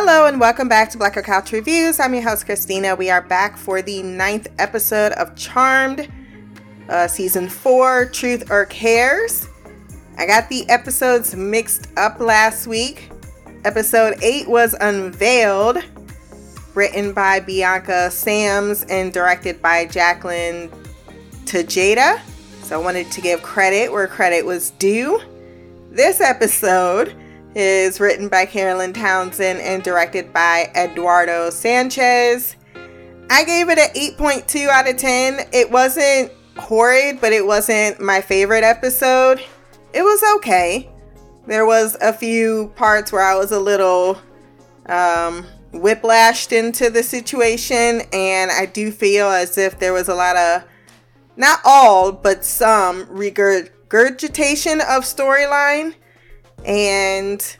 Hello and welcome back to Black Girl Couch Reviews. I'm your host Christina. We are back for the ninth episode of Charmed, uh, season four, Truth or Cares. I got the episodes mixed up last week. Episode eight was unveiled, written by Bianca Sams and directed by Jacqueline Tejada. So I wanted to give credit where credit was due. This episode is written by Carolyn Townsend and directed by Eduardo Sanchez. I gave it an 8.2 out of 10. It wasn't horrid, but it wasn't my favorite episode. It was okay. There was a few parts where I was a little um, whiplashed into the situation, and I do feel as if there was a lot of, not all, but some regurgitation of storyline and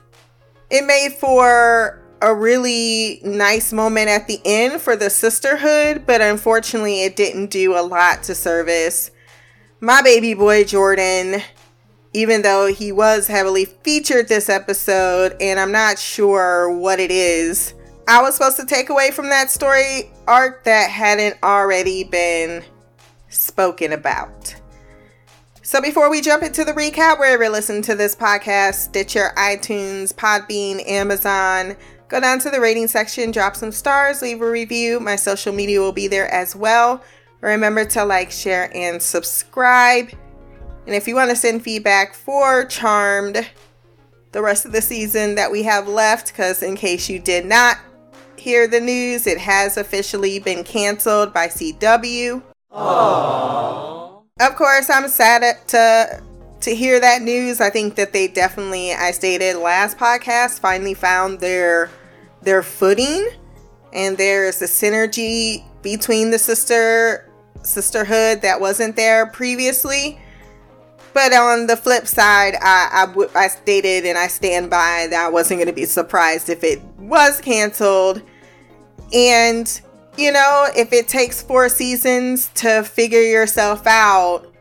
it made for a really nice moment at the end for the sisterhood, but unfortunately, it didn't do a lot to service my baby boy Jordan, even though he was heavily featured this episode, and I'm not sure what it is I was supposed to take away from that story arc that hadn't already been spoken about. So before we jump into the recap, wherever you listen to this podcast, Stitcher, iTunes, Podbean, Amazon, go down to the rating section, drop some stars, leave a review. My social media will be there as well. Remember to like, share, and subscribe. And if you want to send feedback for Charmed, the rest of the season that we have left, because in case you did not hear the news, it has officially been canceled by CW. Aww. Of course, I'm sad to to hear that news. I think that they definitely, I stated last podcast, finally found their their footing, and there's a synergy between the sister sisterhood that wasn't there previously. But on the flip side, I, I, I stated and I stand by that I wasn't going to be surprised if it was canceled. And you know, if it takes four seasons to figure yourself out,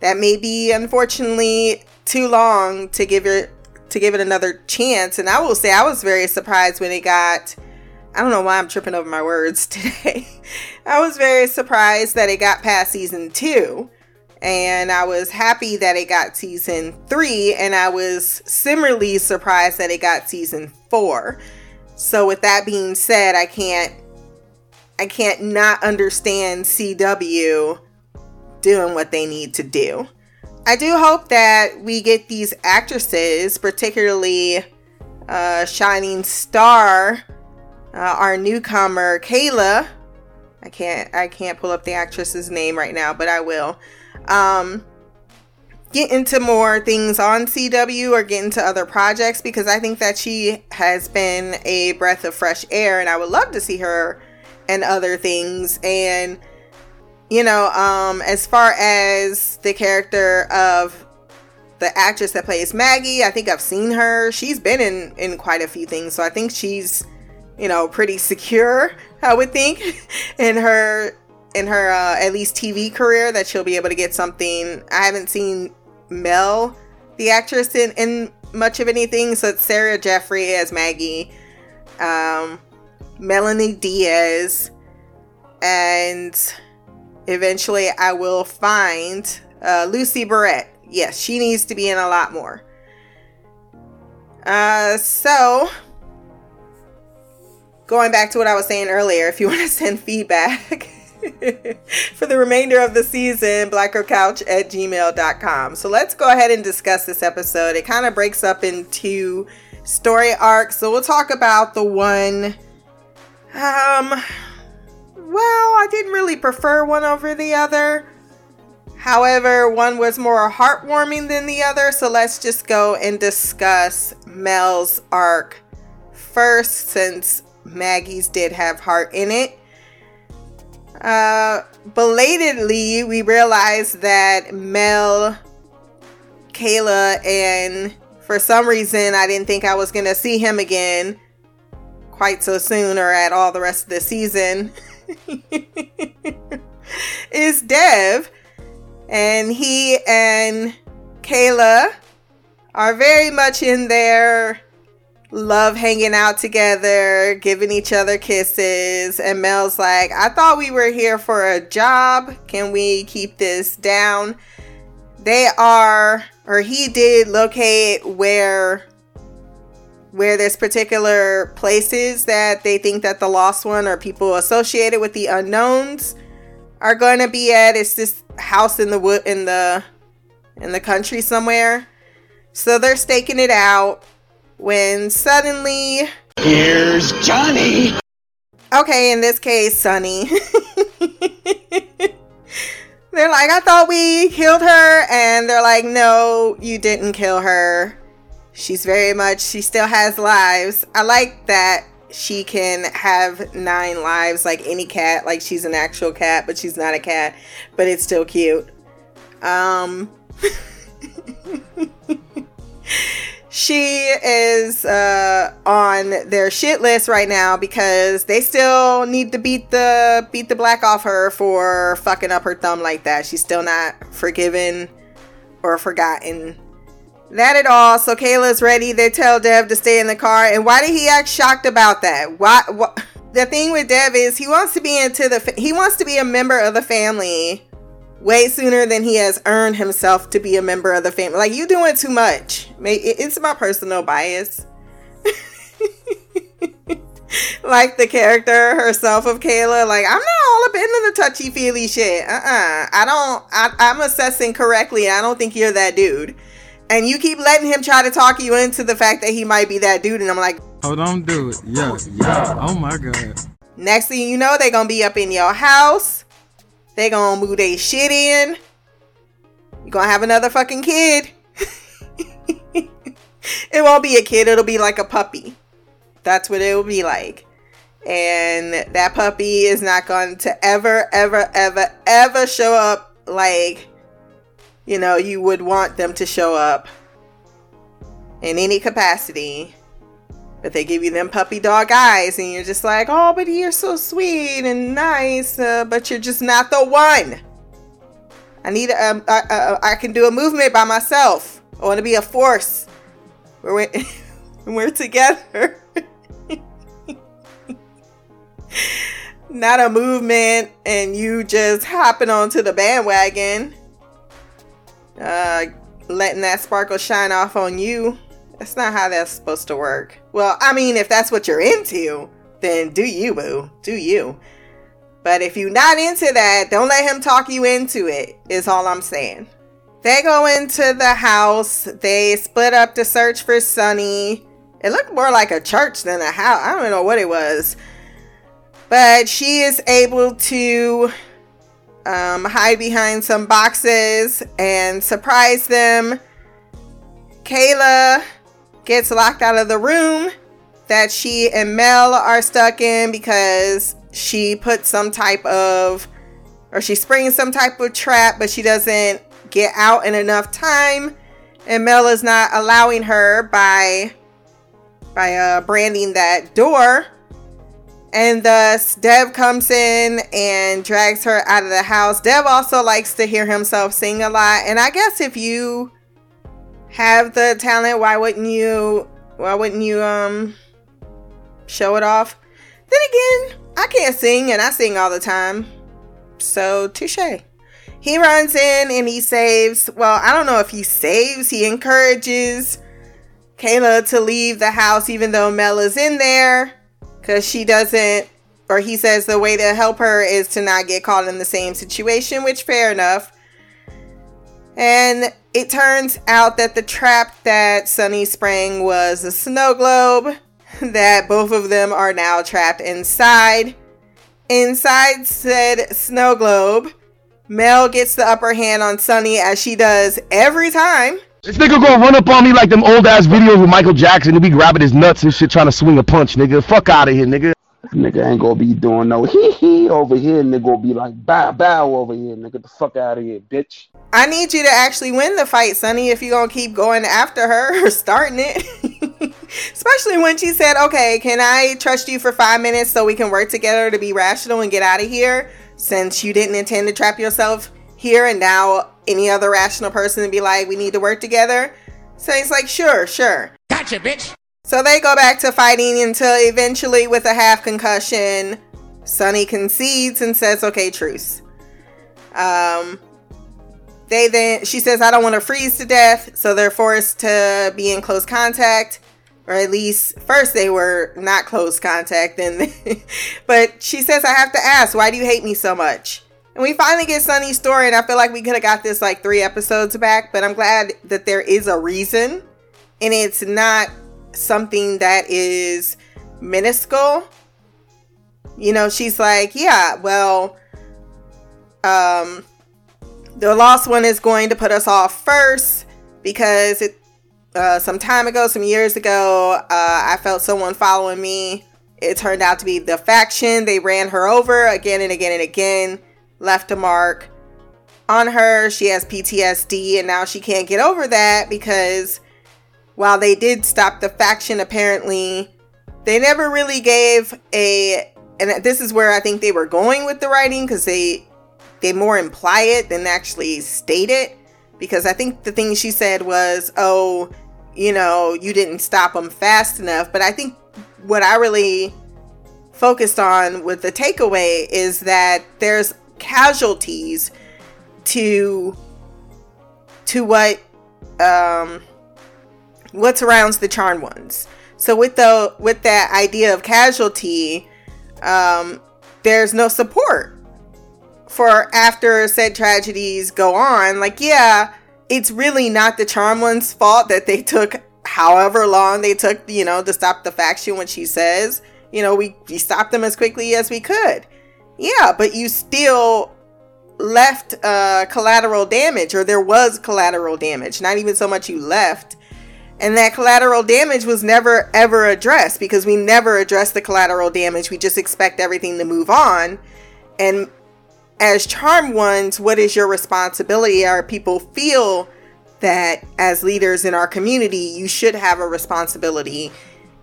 that may be unfortunately too long to give it to give it another chance. And I will say I was very surprised when it got I don't know why I'm tripping over my words today. I was very surprised that it got past season 2 and I was happy that it got season 3 and I was similarly surprised that it got season 4. So with that being said, I can't I can't not understand CW doing what they need to do. I do hope that we get these actresses, particularly uh, Shining Star, uh, our newcomer Kayla. I can't I can't pull up the actress's name right now, but I will. Um, get into more things on CW or get into other projects because I think that she has been a breath of fresh air, and I would love to see her and other things. And you know um as far as the character of the actress that plays Maggie I think I've seen her. She's been in in quite a few things. So I think she's you know pretty secure I would think in her in her uh, at least TV career that she'll be able to get something. I haven't seen Mel the actress in in much of anything so it's Sarah Jeffery as Maggie. Um Melonie Diaz, and eventually I will find uh, Lucy Barrett. Yes, she needs to be in a lot more. Uh, so, going back to what I was saying earlier, if you want to send feedback for the remainder of the season, blackgirlcouch at gmail.com. So, let's go ahead and discuss this episode. It kind of breaks up into story arcs. So, we'll talk about the one um, well, I didn't really prefer one over the other. However, one was more heartwarming than the other, so let's just go and discuss Mel's arc first, since Maggie's did have heart in it. Uh, belatedly, we realized that Mel, Kayla, and for some reason, I didn't think I was to see him again quite so soon or at all the rest of the season is Dev. And he and Kayla are very much in their love hanging out together, giving each other kisses. And Mel's like, I thought we were here for a job. Can we keep this down? They are, or he did locate where where there's particular places that they think that the lost one or people associated with the unknowns are going to be at. It's this house in the wood in the in the country somewhere. So they're staking it out when suddenly here's Johnny. Okay, in this case, Sunny. they're like, I thought we killed her, and they're like, No, you didn't kill her. She's very much, she still has lives. I like that she can have nine lives like any cat, like she's an actual cat, but she's not a cat, but it's still cute. Um, she is uh, on their shit list right now because they still need to beat the beat the black off her for fucking up her thumb like that. She's still not forgiven or forgotten that at all. So Kayla's ready. They tell Dev to stay in the car. And why did he act shocked about that? Why? What? The thing with Dev is he wants to be into the he wants to be a member of the family way sooner than he has earned himself to be a member of the family. Like you doing too much. It's my personal bias. like the character herself of Kayla. Like I'm not all up into the touchy feely shit. Uh uh-uh. uh I don't. I, I'm assessing correctly. I don't think you're that dude. And you keep letting him try to talk you into the fact that he might be that dude. And I'm like, oh, don't do it. Yeah, yeah. Oh my god. Next thing you know, they gonna be up in your house they gonna move their shit in. You gonna have another fucking kid. it won't be a kid, it'll be like a puppy. That's what it will be like. And that puppy is not going to ever, ever, ever, ever show up like, you know, you would want them to show up in any capacity. But they give you them puppy dog eyes, and you're just like, oh, but you're so sweet and nice, uh, but you're just not the one. I need, um, I, I, I can do a movement by myself. I want to be a force. We're, we're together. not a movement, and you just hopping onto the bandwagon, uh, letting that sparkle shine off on you. That's not how that's supposed to work. Well, I mean, if that's what you're into, then do you, boo. Do you. But if you're not into that, don't let him talk you into it, is all I'm saying. They go into the house. They split up to search for Sunny. It looked more like a church than a house. I don't know what it was. But she is able to um, hide behind some boxes and surprise them. Kayla gets locked out of the room that she and Mel are stuck in because she put some type of or she springs some type of trap, but she doesn't get out in enough time. And Mel is not allowing her by by uh, branding that door. And thus Dev comes in and drags her out of the house. Dev also likes to hear himself sing a lot. And I guess if you have the talent, why wouldn't you why wouldn't you um show it off? Then again, I can't sing and I sing all the time. So touche. He runs in and he saves, well, I don't know if he saves, he encourages Kayla to leave the house even though Mel is in there. Cause she doesn't or he says the way to help her is to not get caught in the same situation, which fair enough. And it turns out that the trap that Sunny sprang was a snow globe, that both of them are now trapped inside. Inside said snow globe, Mel gets the upper hand on Sunny as she does every time. This nigga gonna run up on me like them old ass videos with Michael Jackson and be grabbing his nuts and shit trying to swing a punch, nigga. Fuck out of here, nigga. Nigga ain't gonna be doing no hee hee over here. Nigga gonna be like bow bow over here. Nigga, the fuck out of here, bitch. I need you to actually win the fight, Sunny, if you're gonna keep going after her or starting it. Especially when she said, Okay, can I trust you for five minutes so we can work together to be rational and get out of here? Since you didn't intend to trap yourself here and now any other rational person to be like, We need to work together. So he's like, Sure, sure. Gotcha, bitch. So they go back to fighting until eventually, with a half concussion, Sunny concedes and says, "Okay, truce." Um, they then she says, "I don't want to freeze to death," so they're forced to be in close contact, or at least first they were not close contact. Then, but she says, "I have to ask, why do you hate me so much?" And we finally get Sunny's story, and I feel like we could have got this like three episodes back, but I'm glad that there is a reason, and it's not something that is minuscule. You know, she's like, yeah, well, um, the lost one is going to put us off first because it, uh, some time ago, some years ago, uh, I felt someone following me. It turned out to be the faction. They ran her over again and again and again, left a mark on her. She has PTSD, and now she can't get over that because while they did stop the faction, apparently, they never really gave a. And this is where I think they were going with the writing because they they more imply it than actually state it. Because I think the thing she said was, "Oh, you know, you didn't stop them fast enough." But I think what I really focused on with the takeaway is that there's casualties to to what um what surrounds the charmed ones. So with the with that idea of casualty, um, there's no support for after said tragedies go on. Like, yeah, it's really not the charmed ones' fault that they took however long they took, you know, to stop the faction when she says, you know, we, we stopped them as quickly as we could. Yeah, but you still left uh, collateral damage, or there was collateral damage. Not even so much you left, and that collateral damage was never ever addressed because we never address the collateral damage. We just expect everything to move on. And as charmed ones, what is your responsibility? Our people feel that as leaders in our community, you should have a responsibility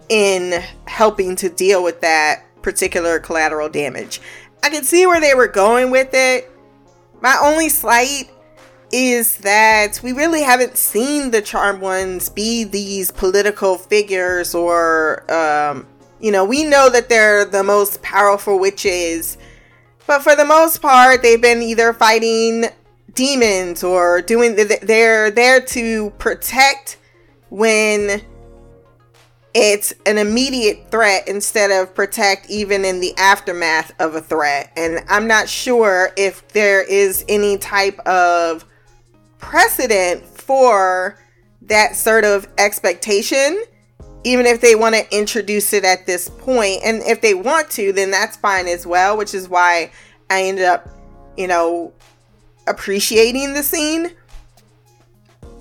in helping to deal with that particular collateral damage. I can see where they were going with it. My only slight is that we really haven't seen the charmed ones be these political figures or um, you know we know that they're the most powerful witches but for the most part they've been either fighting demons or doing they're there to protect when it's an immediate threat instead of protect even in the aftermath of a threat and i'm not sure if there is any type of precedent for that sort of expectation even if they want to introduce it at this point. and if they want to then that's fine as well which is why i ended up you know appreciating the scene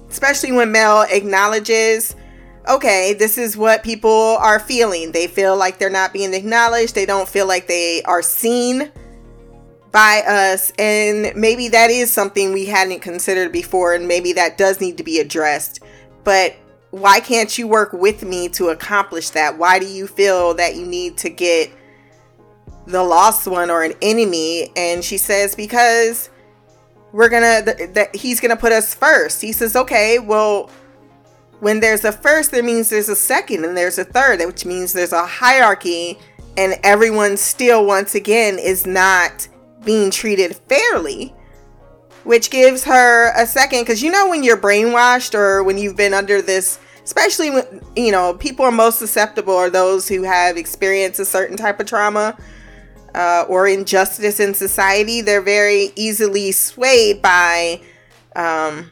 especially when mel acknowledges okay this is what people are feeling. They feel like they're not being acknowledged. They don't feel like they are seen by us. And maybe that is something we hadn't considered before and maybe that does need to be addressed. But why can't you work with me to accomplish that? Why do you feel that you need to get the lost one or an enemy? And she says because we're gonna that he's gonna put us first. He says okay well when there's a first there means there's a second and there's a third which means there's a hierarchy and everyone still once again is not being treated fairly, which gives her a second. Because you know, when you're brainwashed or when you've been under this, especially when, you know, people are most susceptible are those who have experienced a certain type of trauma uh, or injustice in society. They're very easily swayed by um,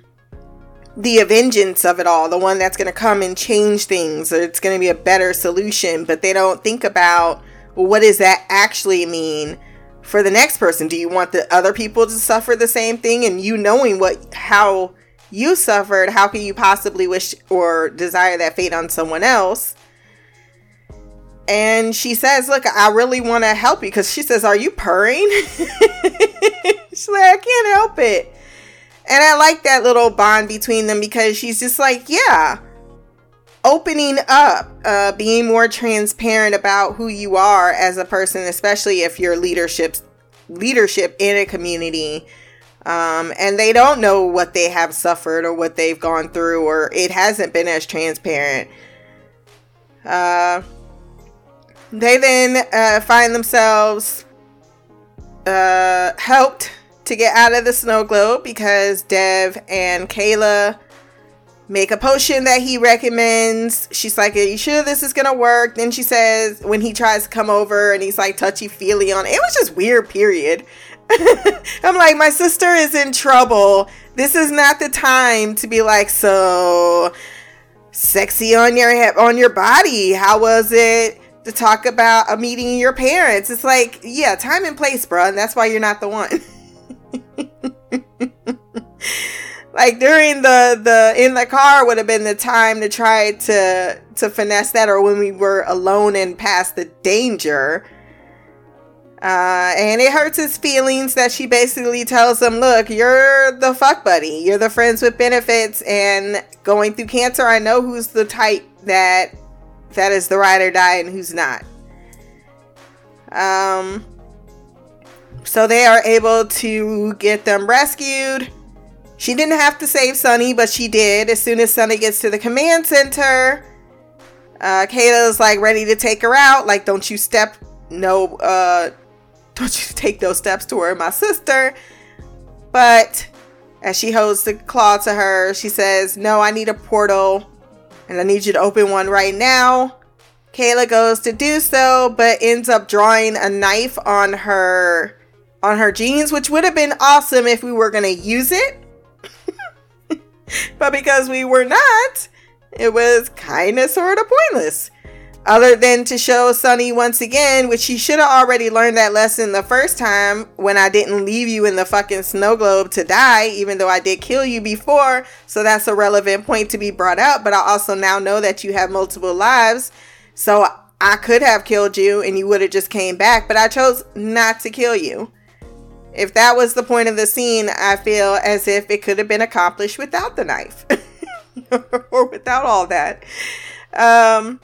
the vengeance of it all, the one that's going to come and change things, or it's going to be a better solution. But they don't think about, well, what does that actually mean? for the next person? Do you want the other people to suffer the same thing? And you knowing what how you suffered, how can you possibly wish or desire that fate on someone else? And she says, Look, I really want to help you because she says, Are you purring? She's like, I can't help it. And I like that little bond between them because she's just like, Yeah, opening up, uh, being more transparent about who you are as a person, especially if you're leadership leadership in a community. Um, and they don't know what they have suffered or what they've gone through, or it hasn't been as transparent. Uh, they then uh, find themselves uh, helped to get out of the snow globe because Dev and Kayla make a potion that he recommends. She's like, Are you sure this is gonna work? Then she says, when he tries to come over and he's like touchy feely on it, was just weird, period. I'm like, my sister is in trouble. This is not the time to be like, so sexy on your on your body. How was it to talk about a meeting your parents? It's like, yeah, time and place, bro, and that's why you're not the one. like during the the in the car would have been the time to try to to finesse that, or when we were alone and past the danger uh, and it hurts his feelings that she basically tells him, Look, you're the fuck buddy. You're the friends with benefits. And going through cancer, I know who's the type that that is the ride or die and who's not. Um, so they are able to get them rescued. She didn't have to save Sunny, but she did. As soon as Sunny gets to the command center, uh, Kayla's like ready to take her out. Like, don't you step no uh don't you take those steps toward my sister. But as she holds the claw to her, she says, No, I need a portal and I need you to open one right now. Kayla goes to do so, but ends up drawing a knife on her on her jeans, which would have been awesome if we were gonna use it. but because we were not, it was kind of sort of pointless other than to show Sunny once again, which she should have already learned that lesson the first time when I didn't leave you in the fucking snow globe to die, even though I did kill you before. So that's a relevant point to be brought up. But I also now know that you have multiple lives. So I could have killed you and you would have just came back, but I chose not to kill you. If that was the point of the scene, I feel as if it could have been accomplished without the knife or without all that. Um,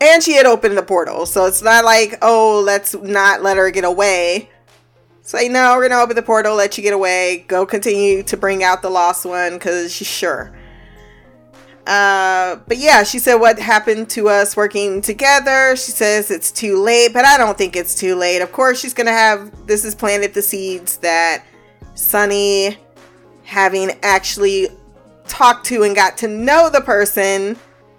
and she had opened the portal, so it's not like, oh, let's not let her get away. It's like, no, we're gonna open the portal, let you get away, go continue to bring out the lost one, because sure. Uh, but yeah, she said what happened to us working together. She says it's too late, but I don't think it's too late. Of course, she's gonna have this is planted the seeds that Sunny, having actually talked to and got to know the person,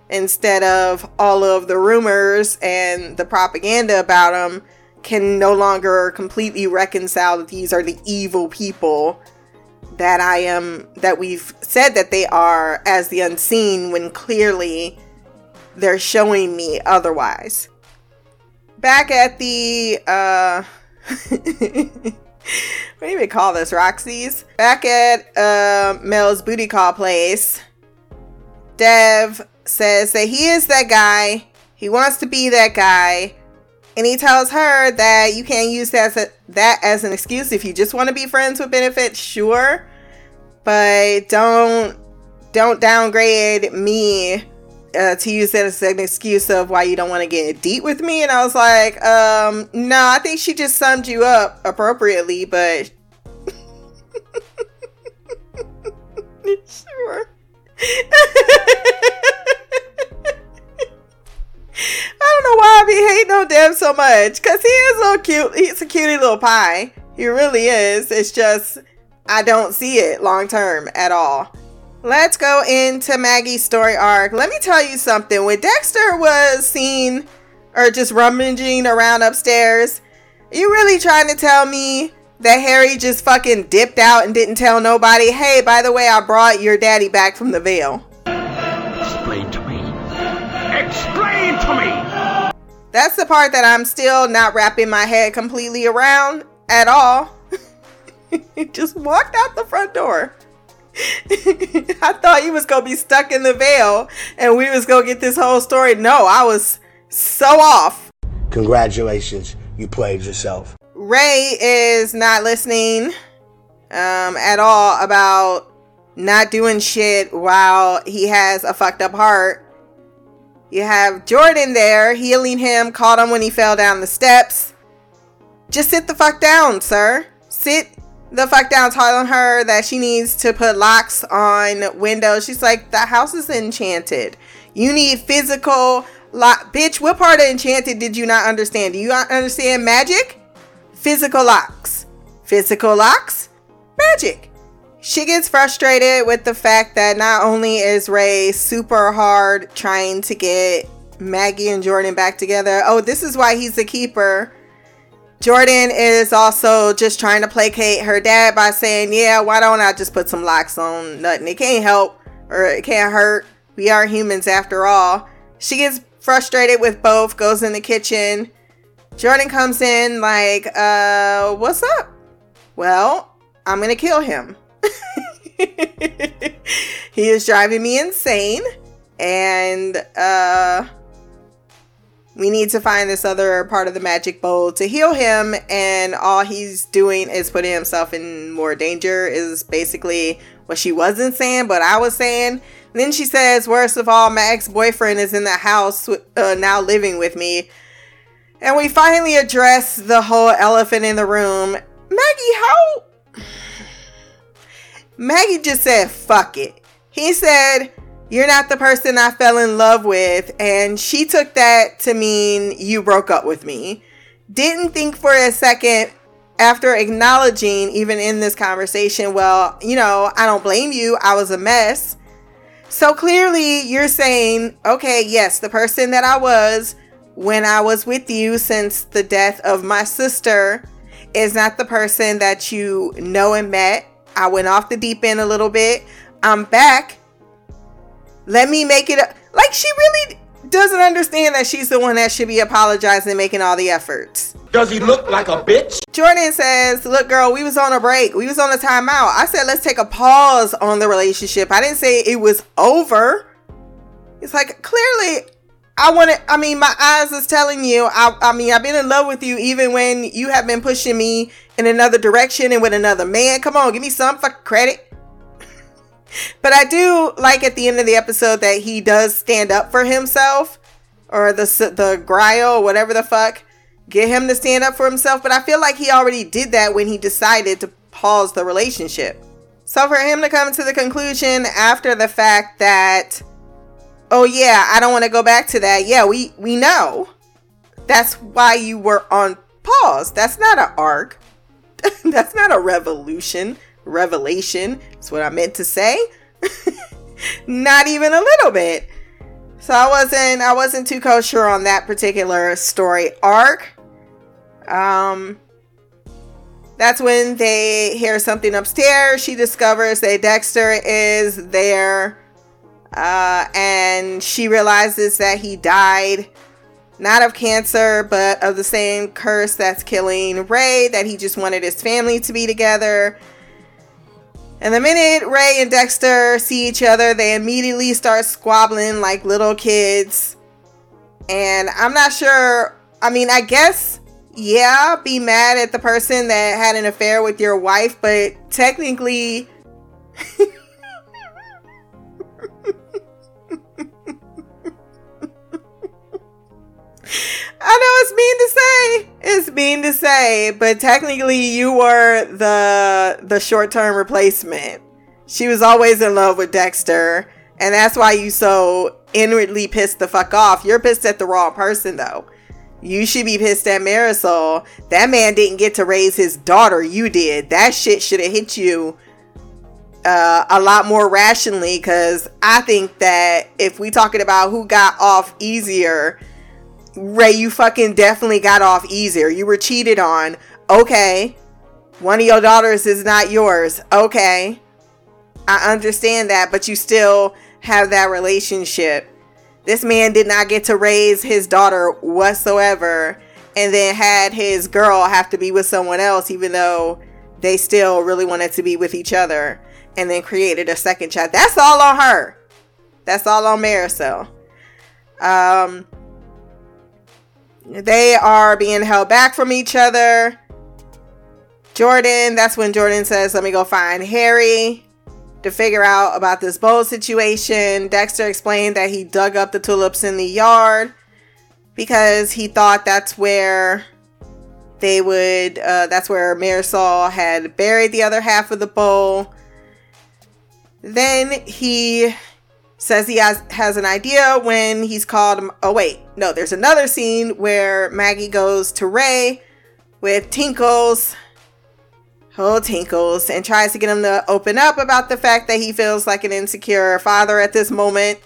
instead of all of the rumors and the propaganda about them can no longer completely reconcile that these are the evil people that I am that we've said that they are as the unseen when clearly they're showing me otherwise. Back at the uh what do you call this? Roxy's? Back at uh Mel's booty call place. Dev says that he is that guy. He wants to be that guy. And he tells her that you can't use that as, a, that as an excuse if you just want to be friends with benefits, sure. But don't don't downgrade me uh, to use that as an excuse of why you don't want to get deep with me. And I was like, um, no, I think she just summed you up appropriately, but sure. I don't know why I be hating on Dev so much. Cause he is a little cute. He's a cutie little pie. He really is. It's just I don't see it long term at all. Let's go into Maggie's story arc. Let me tell you something. When Dexter was seen or just rummaging around upstairs, you really trying to tell me that Harry just fucking dipped out and didn't tell nobody, hey, by the way, I brought your daddy back from the veil? Explain to me. Explain to me! That's the part that I'm still not wrapping my head completely around at all. He just walked out the front door. I thought he was gonna be stuck in the veil and we was gonna get this whole story. No, I was so off. Congratulations, you played yourself. Ray is not listening um, at all about not doing shit while he has a fucked up heart. You have Jordan there healing him, caught him when he fell down the steps. Just sit the fuck down, sir. Sit the fuck down telling her that she needs to put locks on windows. She's like, the house is enchanted. You need physical lock. Bitch, what part of enchanted did you not understand? Do you not understand magic? Physical locks. Physical locks? Magic. She gets frustrated with the fact that not only is Ray super hard trying to get Maggie and Jordan back together. Oh, this is why he's the keeper Jordan is also just trying to placate her dad by saying, Yeah, why don't I just put some locks on nothing? It can't help or it can't hurt. We are humans after all. She gets frustrated with both, goes in the kitchen. Jordan comes in like, uh, what's up? Well, I'm gonna kill him. he is driving me insane. And uh we need to find this other part of the magic bowl to heal him and all he's doing is putting himself in more danger is basically what she wasn't saying but i was saying. Then she says worst of all my ex-boyfriend is in the house uh, now living with me. And we finally address the whole elephant in the room. Maggie how maggie just said fuck it. He said you're not the person I fell in love with. And she took that to mean you broke up with me. Didn't think for a second after acknowledging, even in this conversation, well, you know, I don't blame you. I was a mess. So clearly you're saying, okay, yes, the person that I was when I was with you since the death of my sister is not the person that you know and met. I went off the deep end a little bit. I'm back let me make it like she really doesn't understand that she's the one that should be apologizing and making all the efforts. Does he look like a bitch? Jordan says, Look, girl, we was on a break. We was on a timeout. I said, Let's take a pause on the relationship. I didn't say it was over. It's like, clearly, I want to, I mean, my eyes is telling you, I, I mean, I've been in love with you even when you have been pushing me in another direction and with another man. Come on, give me some fucking credit. But I do like at the end of the episode that he does stand up for himself, or the the or whatever the fuck, get him to stand up for himself. But I feel like he already did that when he decided to pause the relationship. So for him to come to the conclusion after the fact that, oh yeah, I don't want to go back to that. Yeah, we we know. That's why you were on pause. That's not an arc. That's not a revolution revelation. That's what I meant to say. Not even a little bit. So I wasn't I wasn't too kosher on that particular story arc. Um that's when they hear something upstairs. She discovers that Dexter is there. Uh, and she realizes that he died not of cancer, but of the same curse that's killing Ray, that he just wanted his family to be together. And the minute Ray and Dexter see each other, they immediately start squabbling like little kids. And I'm not sure, I mean, I guess, yeah, be mad at the person that had an affair with your wife, but technically. I know it's mean to say. It's mean to say, but technically you were the the short-term replacement. She was always in love with Dexter, and that's why you so inwardly pissed the fuck off. You're pissed at the wrong person though. You should be pissed at Marisol. That man didn't get to raise his daughter. You did. That shit should have hit you uh, a lot more rationally because I think that if we talking about who got off easier Ray, you fucking definitely got off easier. You were cheated on. Okay. One of your daughters is not yours. Okay. I understand that, but you still have that relationship. This man did not get to raise his daughter whatsoever and then had his girl have to be with someone else, even though they still really wanted to be with each other and then created a second child. That's all on her. That's all on Marisol. Um, they are being held back from each other. Jordan, that's when Jordan says, Let me go find Harry to figure out about this bowl situation. Dexter explained that he dug up the tulips in the yard because he thought that's where they would, uh, that's where Marisol had buried the other half of the bowl. Then he says he has, has an idea when he's called. Oh, wait, no, there's another scene where Maggie goes to Ray with Tinkles. Oh, Tinkles, and tries to get him to open up about the fact that he feels like an insecure father at this moment.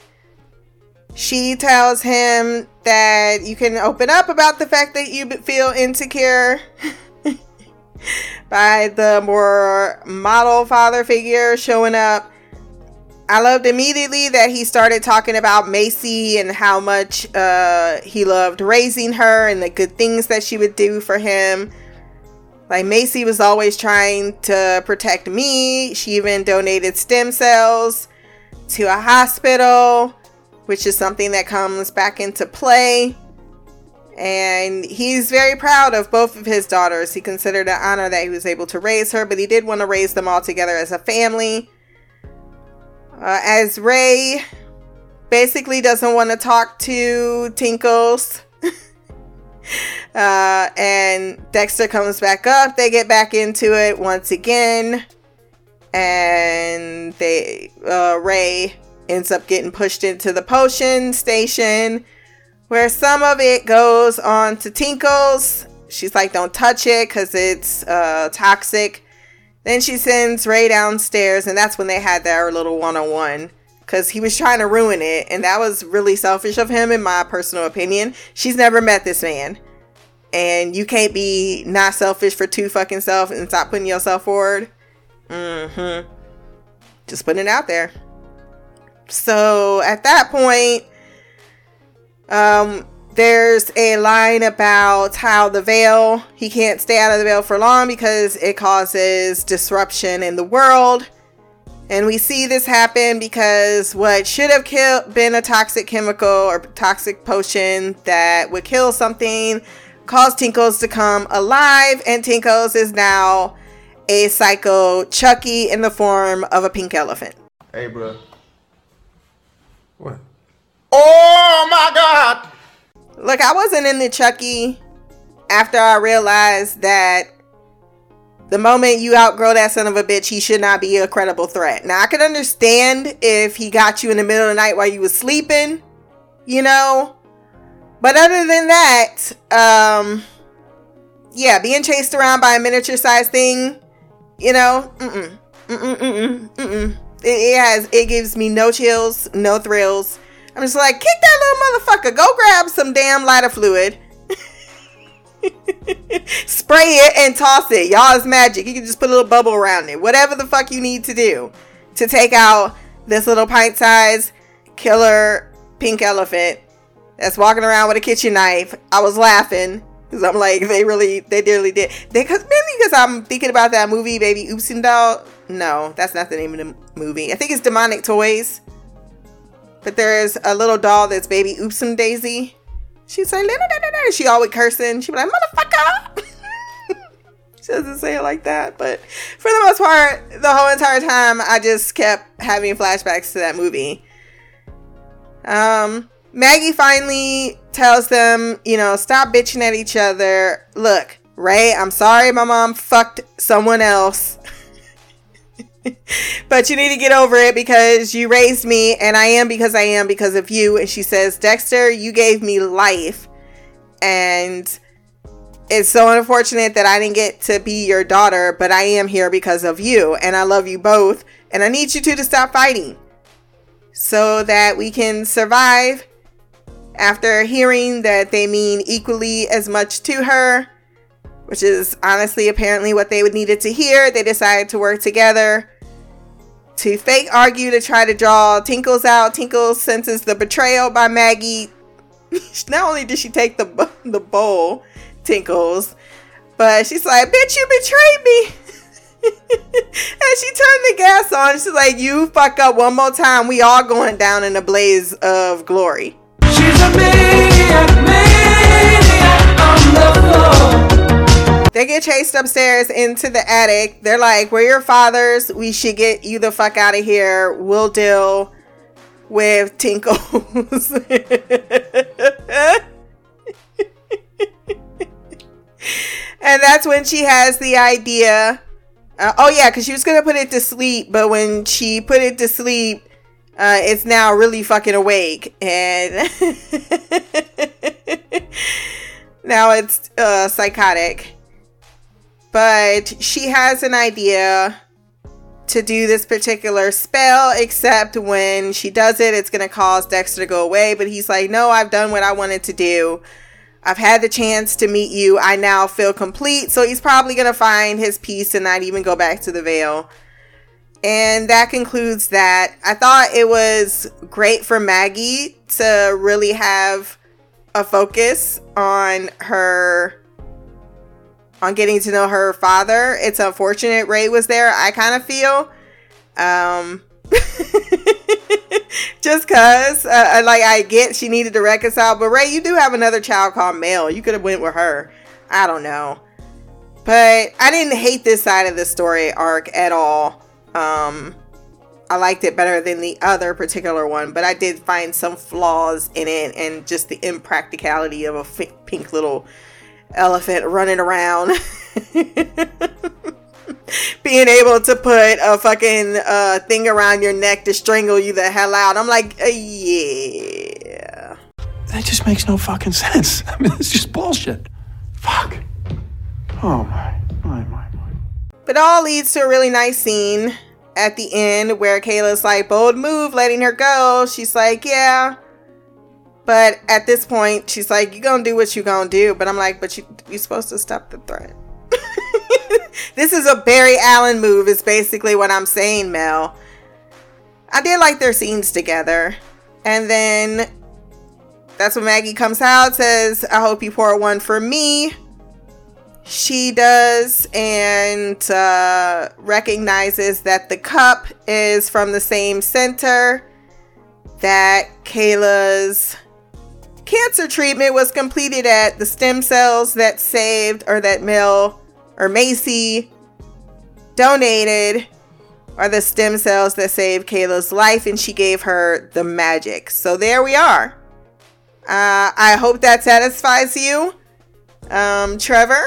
She tells him that you can open up about the fact that you feel insecure by the more model father figure showing up. I loved immediately that he started talking about Macy and how much uh, he loved raising her and the good things that she would do for him. Like Macy was always trying to protect me. She even donated stem cells to a hospital, which is something that comes back into play. And he's very proud of both of his daughters. He considered an honor that he was able to raise her, but he did want to raise them all together as a family. Uh, as Ray basically doesn't want to talk to Tinkles. uh, and Dexter comes back up. They get back into it once again. And they uh, Ray ends up getting pushed into the potion station where some of it goes on to Tinkles. She's like, don't touch it because it's uh, toxic. Then she sends Ray downstairs, and that's when they had their little one on one because he was trying to ruin it, and that was really selfish of him, in my personal opinion. She's never met this man, and you can't be not selfish for two fucking self and stop putting yourself forward. Mm hmm. Just putting it out there. So at that point, um, there's a line about how the veil, he can't stay out of the veil for long because it causes disruption in the world. And we see this happen because what should have killed, been a toxic chemical or toxic potion that would kill something caused Tinkles to come alive. And Tinkles is now a psycho Chucky in the form of a pink elephant. Hey, bro. What? Oh my God! Look, I wasn't in the Chucky after I realized that the moment you outgrow that son of a bitch, he should not be a credible threat. Now, I can understand if he got you in the middle of the night while you was sleeping, you know. But other than that, um, yeah, being chased around by a miniature sized thing, you know, mm-mm, mm-mm, mm-mm, mm-mm. It, it has, it gives me no chills, no thrills. I'm just like, kick that little motherfucker. Go grab some damn lighter fluid. Spray it and toss it. Y'all is magic. You can just put a little bubble around it. Whatever the fuck you need to do to take out this little pint sized killer pink elephant that's walking around with a kitchen knife. I was laughing because I'm like, they really, they really did. They, cause maybe because I'm thinking about that movie, Baby Oopsin Doll. No, that's not the name of the movie. I think it's Demonic Toys. But there's a little doll that's baby Oopsum Daisy. She's like, she always cursing. She be like, motherfucker. she doesn't say it like that. But for the most part, the whole entire time, I just kept having flashbacks to that movie. Um, Maggie finally tells them, you know, stop bitching at each other. Look, Ray, I'm sorry my mom fucked someone else. but you need to get over it because you raised me and I am because I am because of you. And she says, Dexter, you gave me life. And it's so unfortunate that I didn't get to be your daughter, but I am here because of you. And I love you both. And I need you two to stop fighting so that we can survive. After hearing that they mean equally as much to her, which is honestly apparently what they would needed to hear, they decided to work together to fake argue to try to draw Tinkles out. Tinkles senses the betrayal by Maggie. Not only did she take the the bowl, Tinkles, but she's like, "Bitch, you betrayed me." and she turned the gas on. She's like, "You fuck up one more time, we all going down in a blaze of glory." She's a maniac, maniac on the floor. They get chased upstairs into the attic. They're like, We're your fathers. We should get you the fuck out of here. We'll deal with Tinkles. and that's when she has the idea. Uh, oh yeah, because she was gonna put it to sleep, but when she put it to sleep, uh, it's now really fucking awake, and now it's uh, psychotic. But she has an idea to do this particular spell, except when she does it, it's gonna cause Dexter to go away. But he's like, No, I've done what I wanted to do. I've had the chance to meet you. I now feel complete. So he's probably gonna find his peace and not even go back to the veil. And that concludes that. I thought it was great for Maggie to really have a focus on her on getting to know her father. It's unfortunate Ray was there. I kind of feel um just cuz uh, like I get she needed to reconcile, but Ray, you do have another child called Mel. You could have went with her. I don't know. But I didn't hate this side of the story arc at all. Um I liked it better than the other particular one, but I did find some flaws in it and just the impracticality of a f- pink little elephant running around. Being able to put a fucking uh, thing around your neck to strangle you the hell out. I'm like, uh, yeah. That just makes no fucking sense. I mean, it's just bullshit. Fuck. Oh my, my, my, my. But it all leads to a really nice scene at the end where Kaela's like, bold move, letting her go. She's like, yeah. But at this point, she's like, "You gonna do what you gonna do?" But I'm like, "But you you supposed to stop the threat." this is a Barry Allen move. Is basically what I'm saying, Mel. I did like their scenes together, and then that's when Maggie comes out, says, "I hope you pour one for me." She does, and uh, recognizes that the cup is from the same center that Kaela's cancer treatment was completed at the stem cells that saved or that Mel or Macy donated are the stem cells that saved Kaela's life and she gave her the magic. So there we are. Uh, I hope that satisfies you, um, Trevor.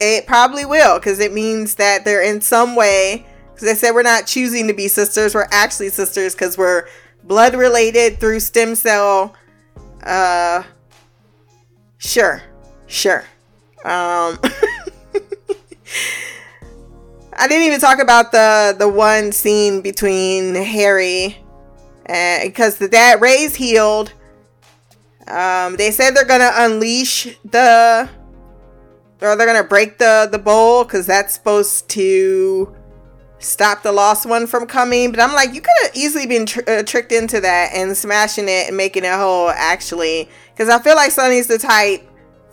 It probably will because it means that they're in some way. Because they said we're not choosing to be sisters, we're actually sisters because we're blood related through stem cell uh, sure, sure. Um, I didn't even talk about the the one scene between Harry and because the dad Ray's healed. Um, they said they're gonna unleash the or they're gonna break the the bowl because that's supposed to stop the lost one from coming. But I'm like, you could have easily been tr- uh, tricked into that and smashing it and making it whole. Actually, because I feel like Sunny's the type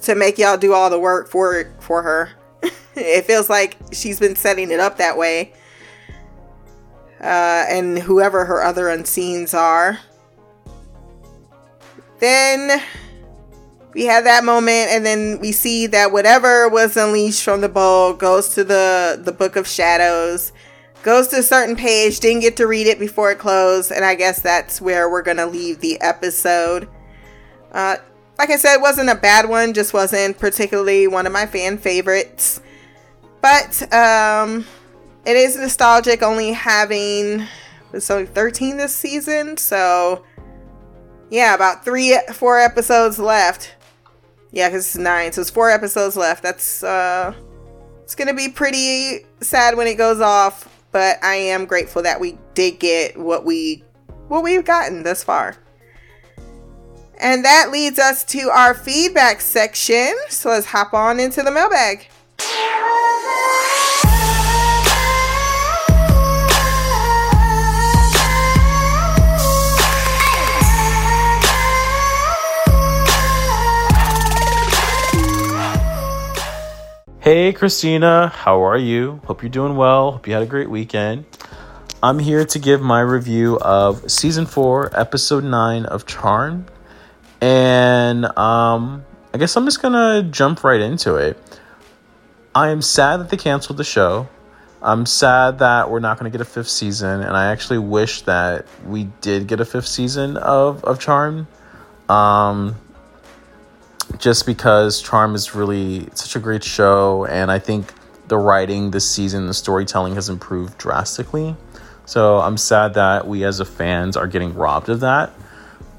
to make y'all do all the work for for her. it feels like she's been setting it up that way. Uh, and whoever her other unseens are. Then we have that moment, and then we see that whatever was unleashed from the bowl goes to the the Book of Shadows goes to a certain page, didn't get to read it before it closed, and I guess that's where we're gonna leave the episode. Uh, like I said, it wasn't a bad one, just wasn't particularly one of my fan favorites. But um, it is nostalgic, only having it's only 13 this season, so yeah, about three, four episodes left. Yeah, because it's nine, so it's four episodes left. That's uh, it's gonna be pretty sad when it goes off but I am grateful that we did get what we what we've gotten thus far. And that leads us to our feedback section. So let's hop on into the mailbag. Hey, Christina, how are you? Hope you're doing well. Hope you had a great weekend. I'm here to give my review of season four, episode nine of Charm. And um, I guess I'm just gonna jump right into it. I am sad that they canceled the show. I'm sad that we're not going to get a fifth season, and I actually wish that we did get a fifth season of of Charm. Um, just because Charm is really such a great show, and I think the writing this season, the storytelling has improved drastically. So I'm sad that we as a fans are getting robbed of that.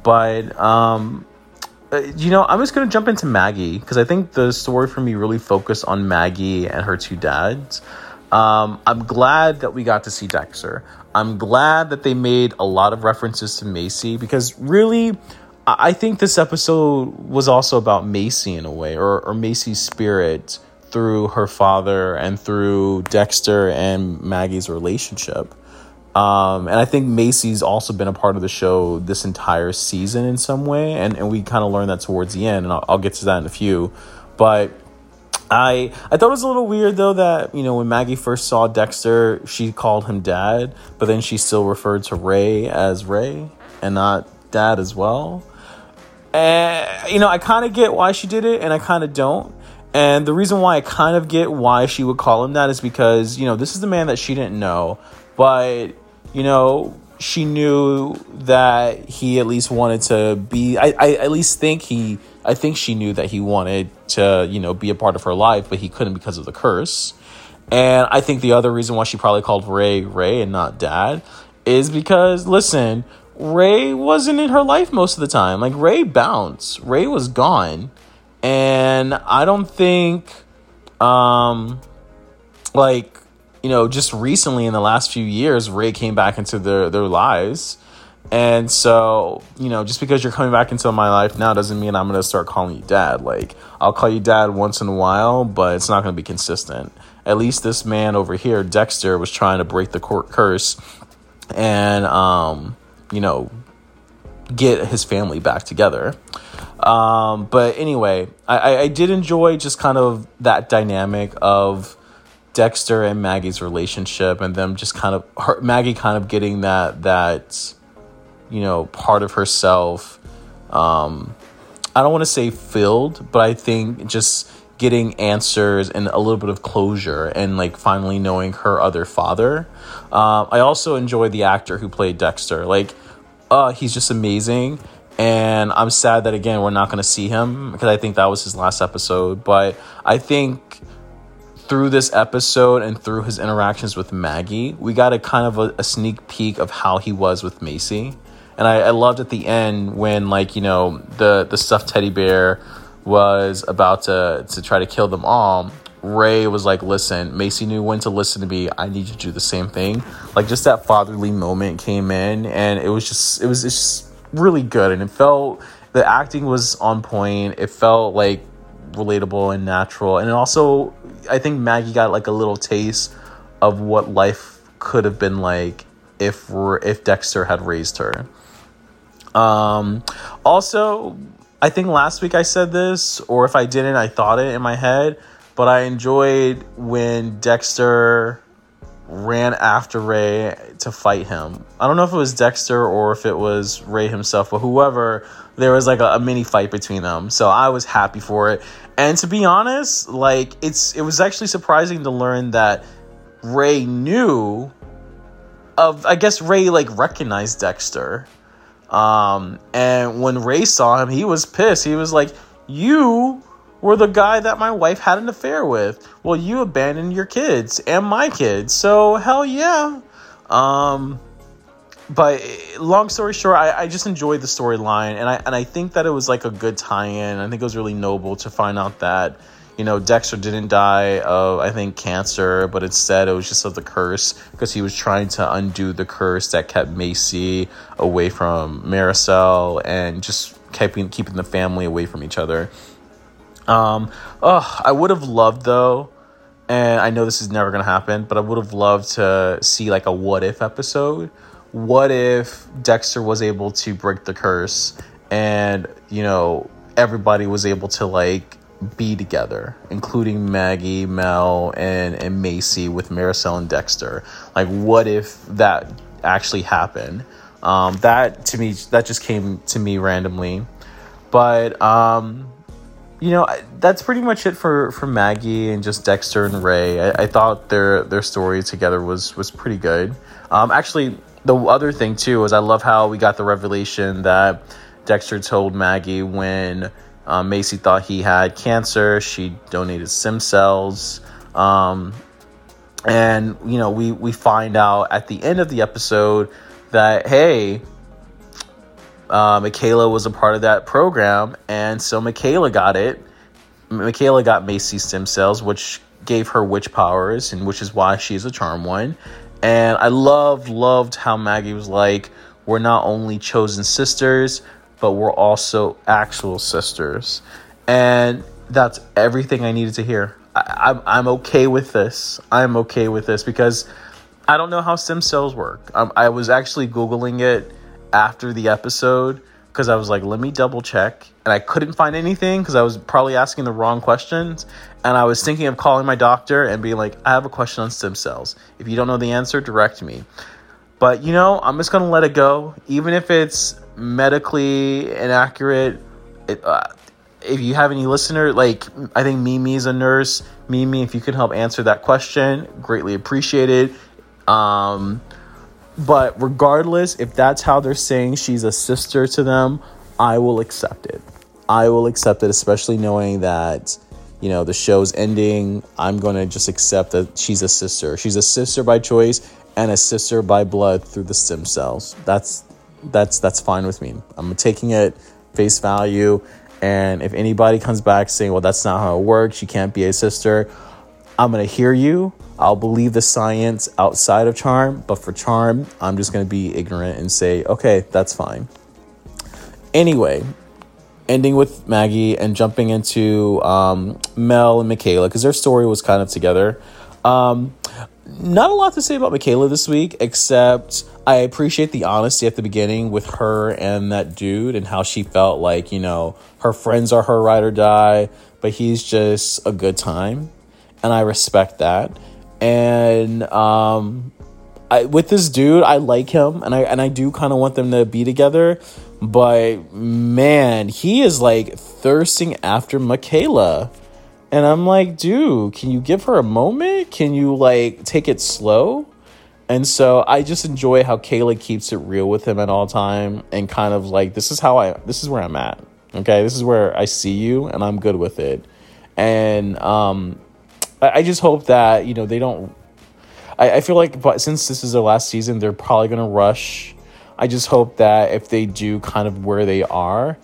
But um, uh, you know, I'm just gonna jump into Maggie because I think the story for me really focused on Maggie and her two dads. Um, I'm glad that we got to see Dexter. I'm glad that they made a lot of references to Macy because really, I think this episode was also about Macy in a way, or, or Macy's spirit through her father and through Dexter and Maggie's relationship. Um, and I think Macy's also been a part of the show this entire season in some way, and, and we kind of learned that towards the end, and I'll, I'll get to that in a few. But I I thought it was a little weird though that you know when Maggie first saw Dexter, she called him dad, but then she still referred to Ray as Ray and not dad as well. And you know I kind of get why she did it, and I kind of don't. And the reason why I kind of get why she would call him that is because you know this is the man that she didn't know, but you know she knew that he at least wanted to be. I, I at least think he I think she knew that he wanted to, you know, be a part of her life, but he couldn't because of the curse. And I think the other reason why she probably called Ray Ray and not Dad is because, listen, Ray wasn't in her life most of the time. Like, Ray bounced, Ray was gone. And I don't think, um, like, you know, just recently in the last few years, Ray came back into their, their lives and so, you know, just because you're coming back into my life now doesn't mean I'm going to start calling you dad. Like, I'll call you dad once in a while, but it's not going to be consistent. At least this man over here, Dexter, was trying to break the court curse and, um, you know, get his family back together. Um, but anyway, I, I did enjoy just kind of that dynamic of Dexter and Maggie's relationship and them just kind of, her, Maggie kind of getting that, that, you know, part of herself. Um, I don't want to say filled, but I think just getting answers and a little bit of closure and like finally knowing her other father. Um, I also enjoy the actor who played Dexter. Like, uh, he's just amazing. And I'm sad that again we're not going to see him because I think that was his last episode. But I think through this episode and through his interactions with Maggie, we got a kind of a, a sneak peek of how he was with Macy and I, I loved at the end when like you know the the stuffed teddy bear was about to to try to kill them all. Ray was like, "Listen, Macy knew when to listen to me. I need you to do the same thing." Like just that fatherly moment came in, and it was just it was just really good, and it felt the acting was on point. It felt like relatable and natural, and also I think Maggie got like a little taste of what life could have been like if if Dexter had raised her. Um, also, I think last week I said this, or if I didn't, I thought it in my head. But I enjoyed when Dexter ran after Ray to fight him. I don't know if it was Dexter or if it was Ray himself, but whoever, there was like a, a, mini fight between them. So I was happy for it. And to be honest, like it's it was actually surprising to learn that Ray knew of I guess Ray like recognized Dexter um, and when Ray saw him, he was pissed. He was like, You were the guy that my wife had an affair with. Well, you abandoned your kids and my kids. So, hell yeah. Um, but long story short, I, I just enjoyed the storyline, and I and I think that it was like a good tie-in. I think it was really noble to find out that you know, Dexter didn't die of, I think, cancer, but instead it was just of the curse because he was trying to undo the curse that kept Macy away from Marisol and just keeping keeping the family away from each other. Um, oh, I would have loved though, and I know this is never gonna happen, but I would have loved to see like a what if episode. What if Dexter was able to break the curse and you know everybody was able to like be together, including Maggie, Mel, and, and Macy with Marisol and Dexter. Like, what if that actually happened? Um, that to me, that just came to me randomly. But um, you know, that's pretty much it for for Maggie and just Dexter and Ray. I, I thought their their story together was was pretty good. Um, actually, the other thing too is I love how we got the revelation that Dexter told Maggie when Um, Macy thought he had cancer. She donated stem cells. Um, and you know, we we find out at the end of the episode that hey, uh, Michaela was a part of that program, and so Michaela got it. Michaela got Macy's stem cells, which gave her witch powers, and which is why she's a charm one. And I loved, loved how Maggie was like, we're not only chosen sisters, but we're also actual sisters. And that's everything I needed to hear. I, I'm, I'm okay with this. I'm okay with this because I don't know how stem cells work. Um, I was actually Googling it after the episode because I was like, let me double check. And I couldn't find anything because I was probably asking the wrong questions. And I was thinking of calling my doctor and being like, I have a question on stem cells. If you don't know the answer, direct me. But you know, I'm just gonna let it go, even if it's medically inaccurate. It, uh, if you have any listener, like I think Mimi's a nurse. Mimi, if you could help answer that question, greatly appreciated. Um, but regardless, if that's how they're saying she's a sister to them, I will accept it. I will accept it, especially knowing that you know the show's ending. I'm gonna just accept that she's a sister. She's a sister by choice, and a sister by blood through the stem cells. That's that's that's fine with me. I'm taking it face value. And if anybody comes back saying, "Well, that's not how it works. She can't be a sister," I'm gonna hear you. I'll believe the science outside of charm, but for charm, I'm just gonna be ignorant and say, "Okay, that's fine." Anyway, ending with Maggie and jumping into um, Mel and Michaela because their story was kind of together. Um, not a lot to say about Michaela this week, except I appreciate the honesty at the beginning with her and that dude and how she felt like, you know, her friends are her ride or die, but he's just a good time. And I respect that. And um, I, with this dude, I like him and I and I do kind of want them to be together. But man, he is like thirsting after Michaela. And I'm like, dude, can you give her a moment? Can you like take it slow? And so I just enjoy how Kaela keeps it real with him at all time and kind of like this is how I this is where I'm at. Okay, this is where I see you and I'm good with it. And um I, just hope that, you know, they don't I, I feel like but since this is their last season, they're probably gonna rush. I just hope that if they do kind of where they are,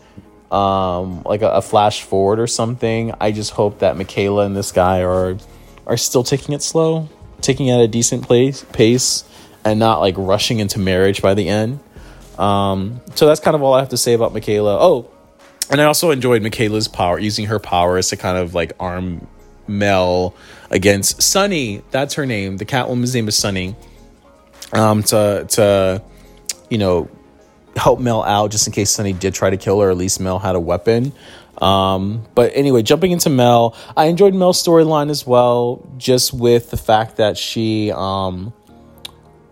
um, like a, a, flash forward or something. I just hope that Michaela and this guy are are still taking it slow, taking it at a decent place, pace, and not like rushing into marriage by the end. Um, so that's kind of all I have to say about Michaela. Oh, and I also enjoyed Michaela's power, using her powers to kind of like arm Mel against Sunny. That's her name. The Catwoman's name is Sunny. Um, to to you know help Mel out just in case Sunny did try to kill her. At least Mel had a weapon. Um, but anyway, jumping into Mel, I enjoyed Mel's storyline as well, just with the fact that she, um,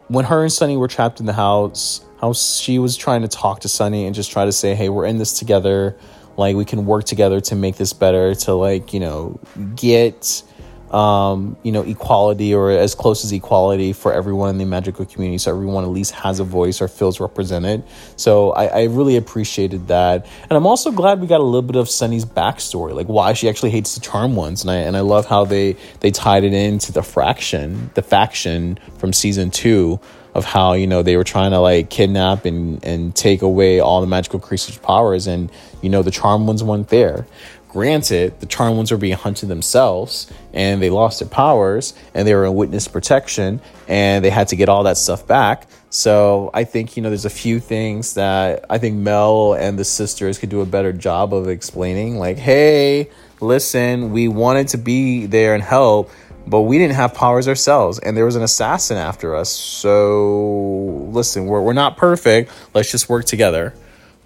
when her and Sunny were trapped in the house, how she was trying to talk to Sunny and just try to say, hey, we're in this together. Like, we can work together to make this better, to, like, you know, get um, you know, equality or as close as equality for everyone in the magical community. So everyone at least has a voice or feels represented. So I, I really appreciated that. And I'm also glad we got a little bit of Sunny's backstory, like why she actually hates the charm ones. And I, and I love how they, they tied it into the fraction, the faction from season two of how, you know, they were trying to like kidnap and, and take away all the magical creatures' powers. And, you know, the charm ones weren't there. Granted, the Charm Ones were being hunted themselves and they lost their powers and they were in witness protection and they had to get all that stuff back. So I think, you know, there's a few things that I think Mel and the sisters could do a better job of explaining. Like, hey, listen, we wanted to be there and help, but we didn't have powers ourselves and there was an assassin after us. So listen, we're, we're not perfect. Let's just work together.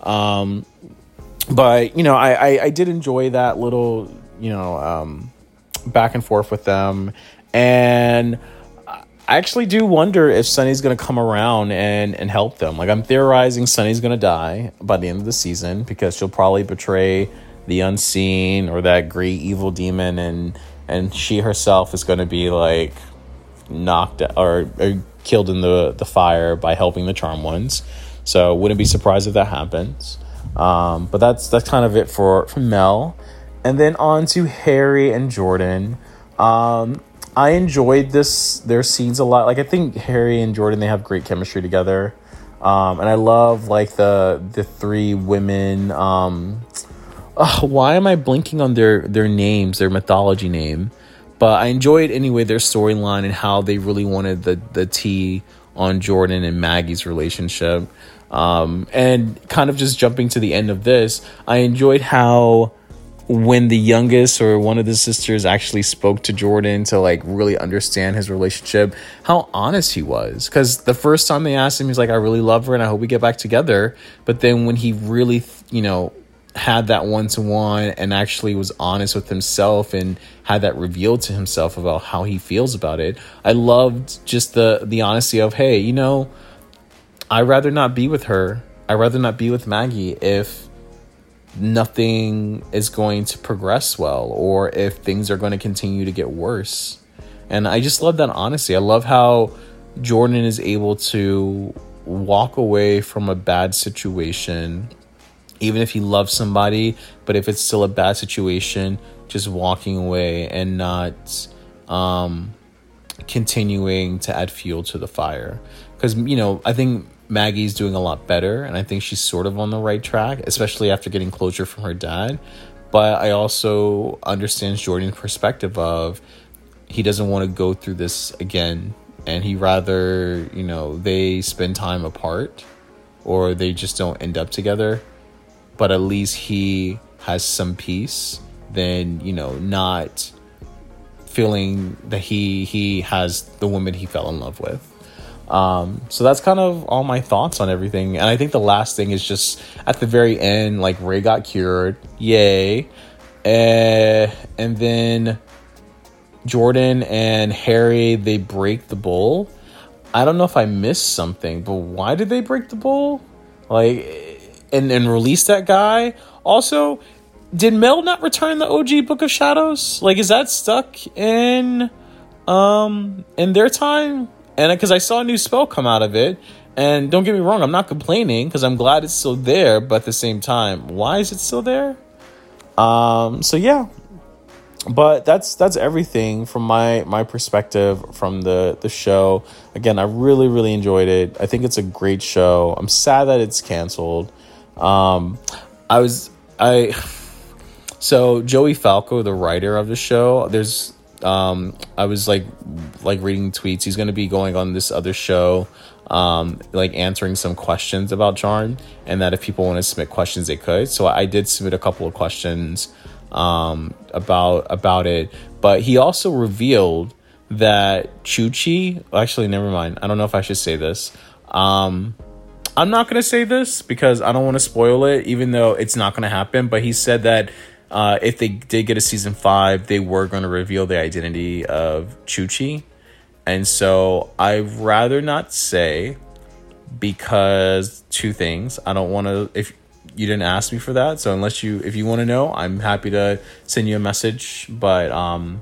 Um, but you know, I, I, I did enjoy that little you know um, back and forth with them, and I actually do wonder if Sunny's gonna come around and and help them. Like I'm theorizing, Sunny's gonna die by the end of the season because she'll probably betray the unseen or that great evil demon, and and she herself is gonna be like knocked or, or killed in the the fire by helping the charm ones. So wouldn't be surprised if that happens. Um, but that's that's kind of it for for Mel, and then on to Harry and Jordan. Um, I enjoyed this their scenes a lot. Like I think Harry and Jordan they have great chemistry together. Um, and I love like the the three women. Um, ugh, why am I blinking on their their names, their mythology name? But I enjoyed anyway their storyline and how they really wanted the the tea on Jordan and Maggie's relationship. Um, and kind of just jumping to the end of this, I enjoyed how when the youngest or one of the sisters actually spoke to Jordan to like really understand his relationship, how honest he was. Because the first time they asked him, he's like, I really love her and I hope we get back together. But then when he really, you know, had that one to one and actually was honest with himself and had that revealed to himself about how he feels about it, I loved just the the honesty of, hey, you know, I'd rather not be with her. I'd rather not be with Maggie if nothing is going to progress well or if things are going to continue to get worse. And I just love that honesty. I love how Jordan is able to walk away from a bad situation, even if he loves somebody, but if it's still a bad situation, just walking away and not um, continuing to add fuel to the fire. Because, you know, I think Maggie's doing a lot better, and I think she's sort of on the right track, especially after getting closure from her dad. But I also understand Jordan's perspective of he doesn't want to go through this again, and he rather you know they spend time apart, or they just don't end up together. But at least he has some peace than you know not feeling that he he has the woman he fell in love with. Um, so that's kind of all my thoughts on everything. And I think the last thing is just at the very end, like Ray got cured, yay, uh, and then Jordan and Harry they break the bowl. I don't know if I missed something, but why did they break the bowl? Like, and and release that guy. Also, did Mel not return the OG Book of Shadows? Like, is that stuck in um in their time? and because I saw a new spell come out of it, and don't get me wrong, I'm not complaining because I'm glad it's still there, but at the same time, why is it still there? Um, so yeah, but that's that's everything from my my perspective from the the show. Again, I really really enjoyed it. I think it's a great show. I'm sad that it's canceled. Um, I was I so Joey Falco, the writer of the show. There's um, I was like like reading tweets. He's going to be going on this other show, um, like answering some questions about Charm, and that if people want to submit questions, they could. So I did submit a couple of questions um, about about it, but he also revealed that Chuchi. Actually, never mind. I don't know if I should say this. Um, I'm not gonna say this because I don't want to spoil it, even though it's not gonna happen. But he said that uh, if they did get a season five, they were going to reveal the identity of Chuchi. And so I'd rather not say because two things. I don't want to, if you didn't ask me for that. So unless you, if you want to know, I'm happy to send you a message. But um,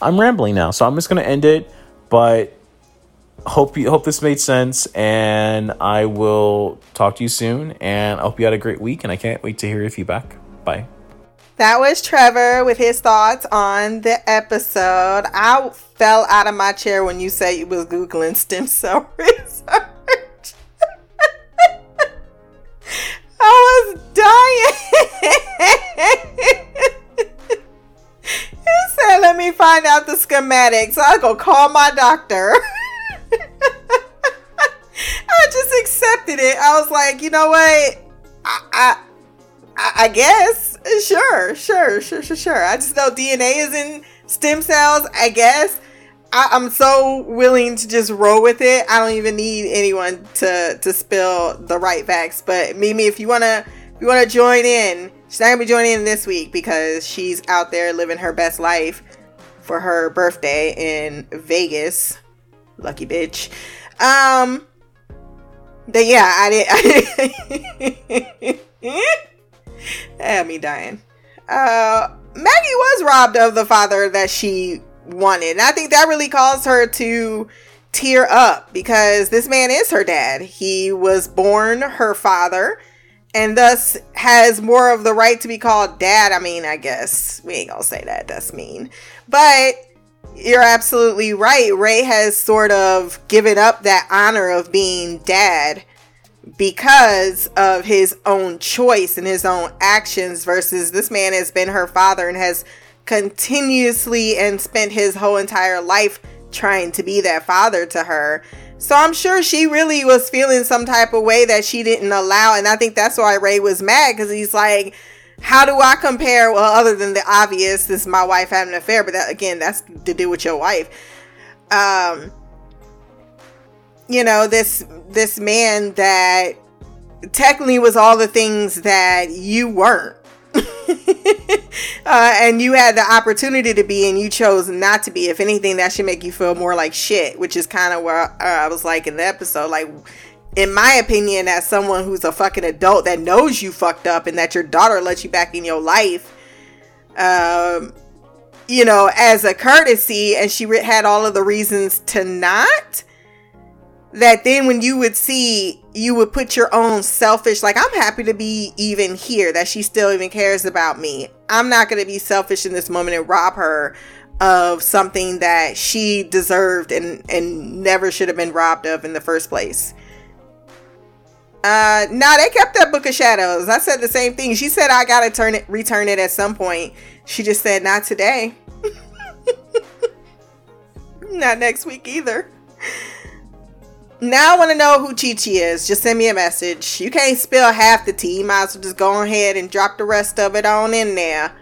I'm rambling now. So I'm just going to end it. But hope you hope this made sense and I will talk to you soon and I hope you had a great week and I can't wait to hear your feedback. Bye. That was Trevor with his thoughts on the episode. I fell out of my chair when you said you was googling stem cell research. I was dying. you said, "Let me find out the schematics." So I go call my doctor. I just accepted it. I was like, you know what? I, I, I guess Sure, sure, sure, sure, sure. I just know DNA is in stem cells. I guess I, am so willing to just roll with it. I don't even need anyone to to spill the right facts. But Mimi, if you wanna if you wanna join in, she's not gonna be joining in this week because she's out there living her best life for her birthday in Vegas. Lucky bitch. Um. But yeah, I did. I had me dying. Uh, Maggie was robbed of the father that she wanted. And I think that really caused her to tear up because this man is her dad. He was born her father and thus has more of the right to be called dad. I mean, I guess we ain't gonna say that. That's mean. But you're absolutely right. Ray has sort of given up that honor of being dad because of his own choice and his own actions versus this man has been her father and has continuously and spent his whole entire life trying to be that father to her. So I'm sure she really was feeling some type of way that she didn't allow. And I think that's why Ray was mad because he's like, how do I compare? Well, other than the obvious, this is my wife having an affair, but that again, that's to do with your wife. Um, you know, this this man that technically was all the things that you weren't. uh, and you had the opportunity to be and you chose not to be if anything that should make you feel more like shit which is kind of where uh, i was like in the episode like in my opinion as someone who's a fucking adult that knows you fucked up and that your daughter let you back in your life um you know as a courtesy and she had all of the reasons to not that then when you would see you would put your own selfish like i'm happy to be even here that she still even cares about me. I'm not going to be selfish in this moment and rob her of something that she deserved and and never should have been robbed of in the first place uh nah they kept that book of shadows i said the same thing she said i gotta turn it return it at some point she just said not today not next week either now I want to know who Chi Chi is. Just send me a message. You can't spill half the tea. You might as well just go ahead and drop the rest of it on in there.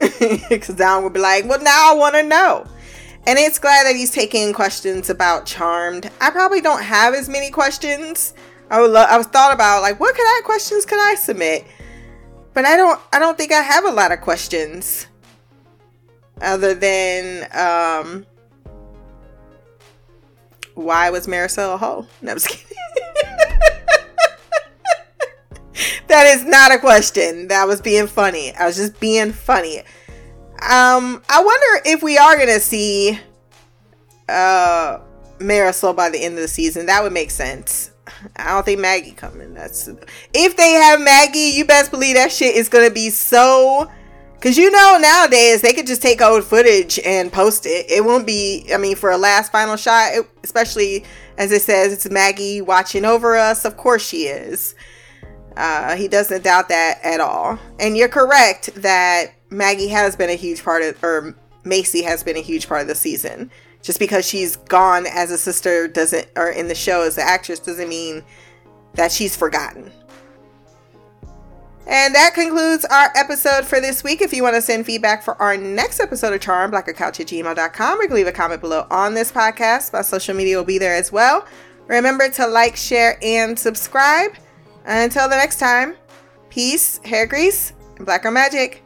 Because Don will be like, well, now I want to know. And it's glad that he's taking questions about Charmed. I probably don't have as many questions. I would love. I was thought about like, what kind of questions could I submit? But I don't. I don't think I have a lot of questions. Other than um, why was Marisol a hoe? No, I'm just kidding. that is not a question. That was being funny. I was just being funny. Um, I wonder if we are gonna see uh Marisol by the end of the season. That would make sense. I don't think Maggie coming. That's if they have Maggie, you best believe that shit is gonna be so Cause you know nowadays they could just take old footage and post it. It won't be. I mean, for a last final shot, it, especially as it says, it's Maggie watching over us. Of course she is. Uh, he doesn't doubt that at all. And you're correct that Maggie has been a huge part of, or Macy has been a huge part of the season. Just because she's gone as a sister doesn't, or in the show as an actress doesn't mean that she's forgotten. And that concludes our episode for this week. If you want to send feedback for our next episode of Charm, blackgirlcouch at gmail.com, or you can leave a comment below on this podcast. My social media will be there as well. Remember to like, share, and subscribe. Until the next time, peace, hair grease, and black girl magic.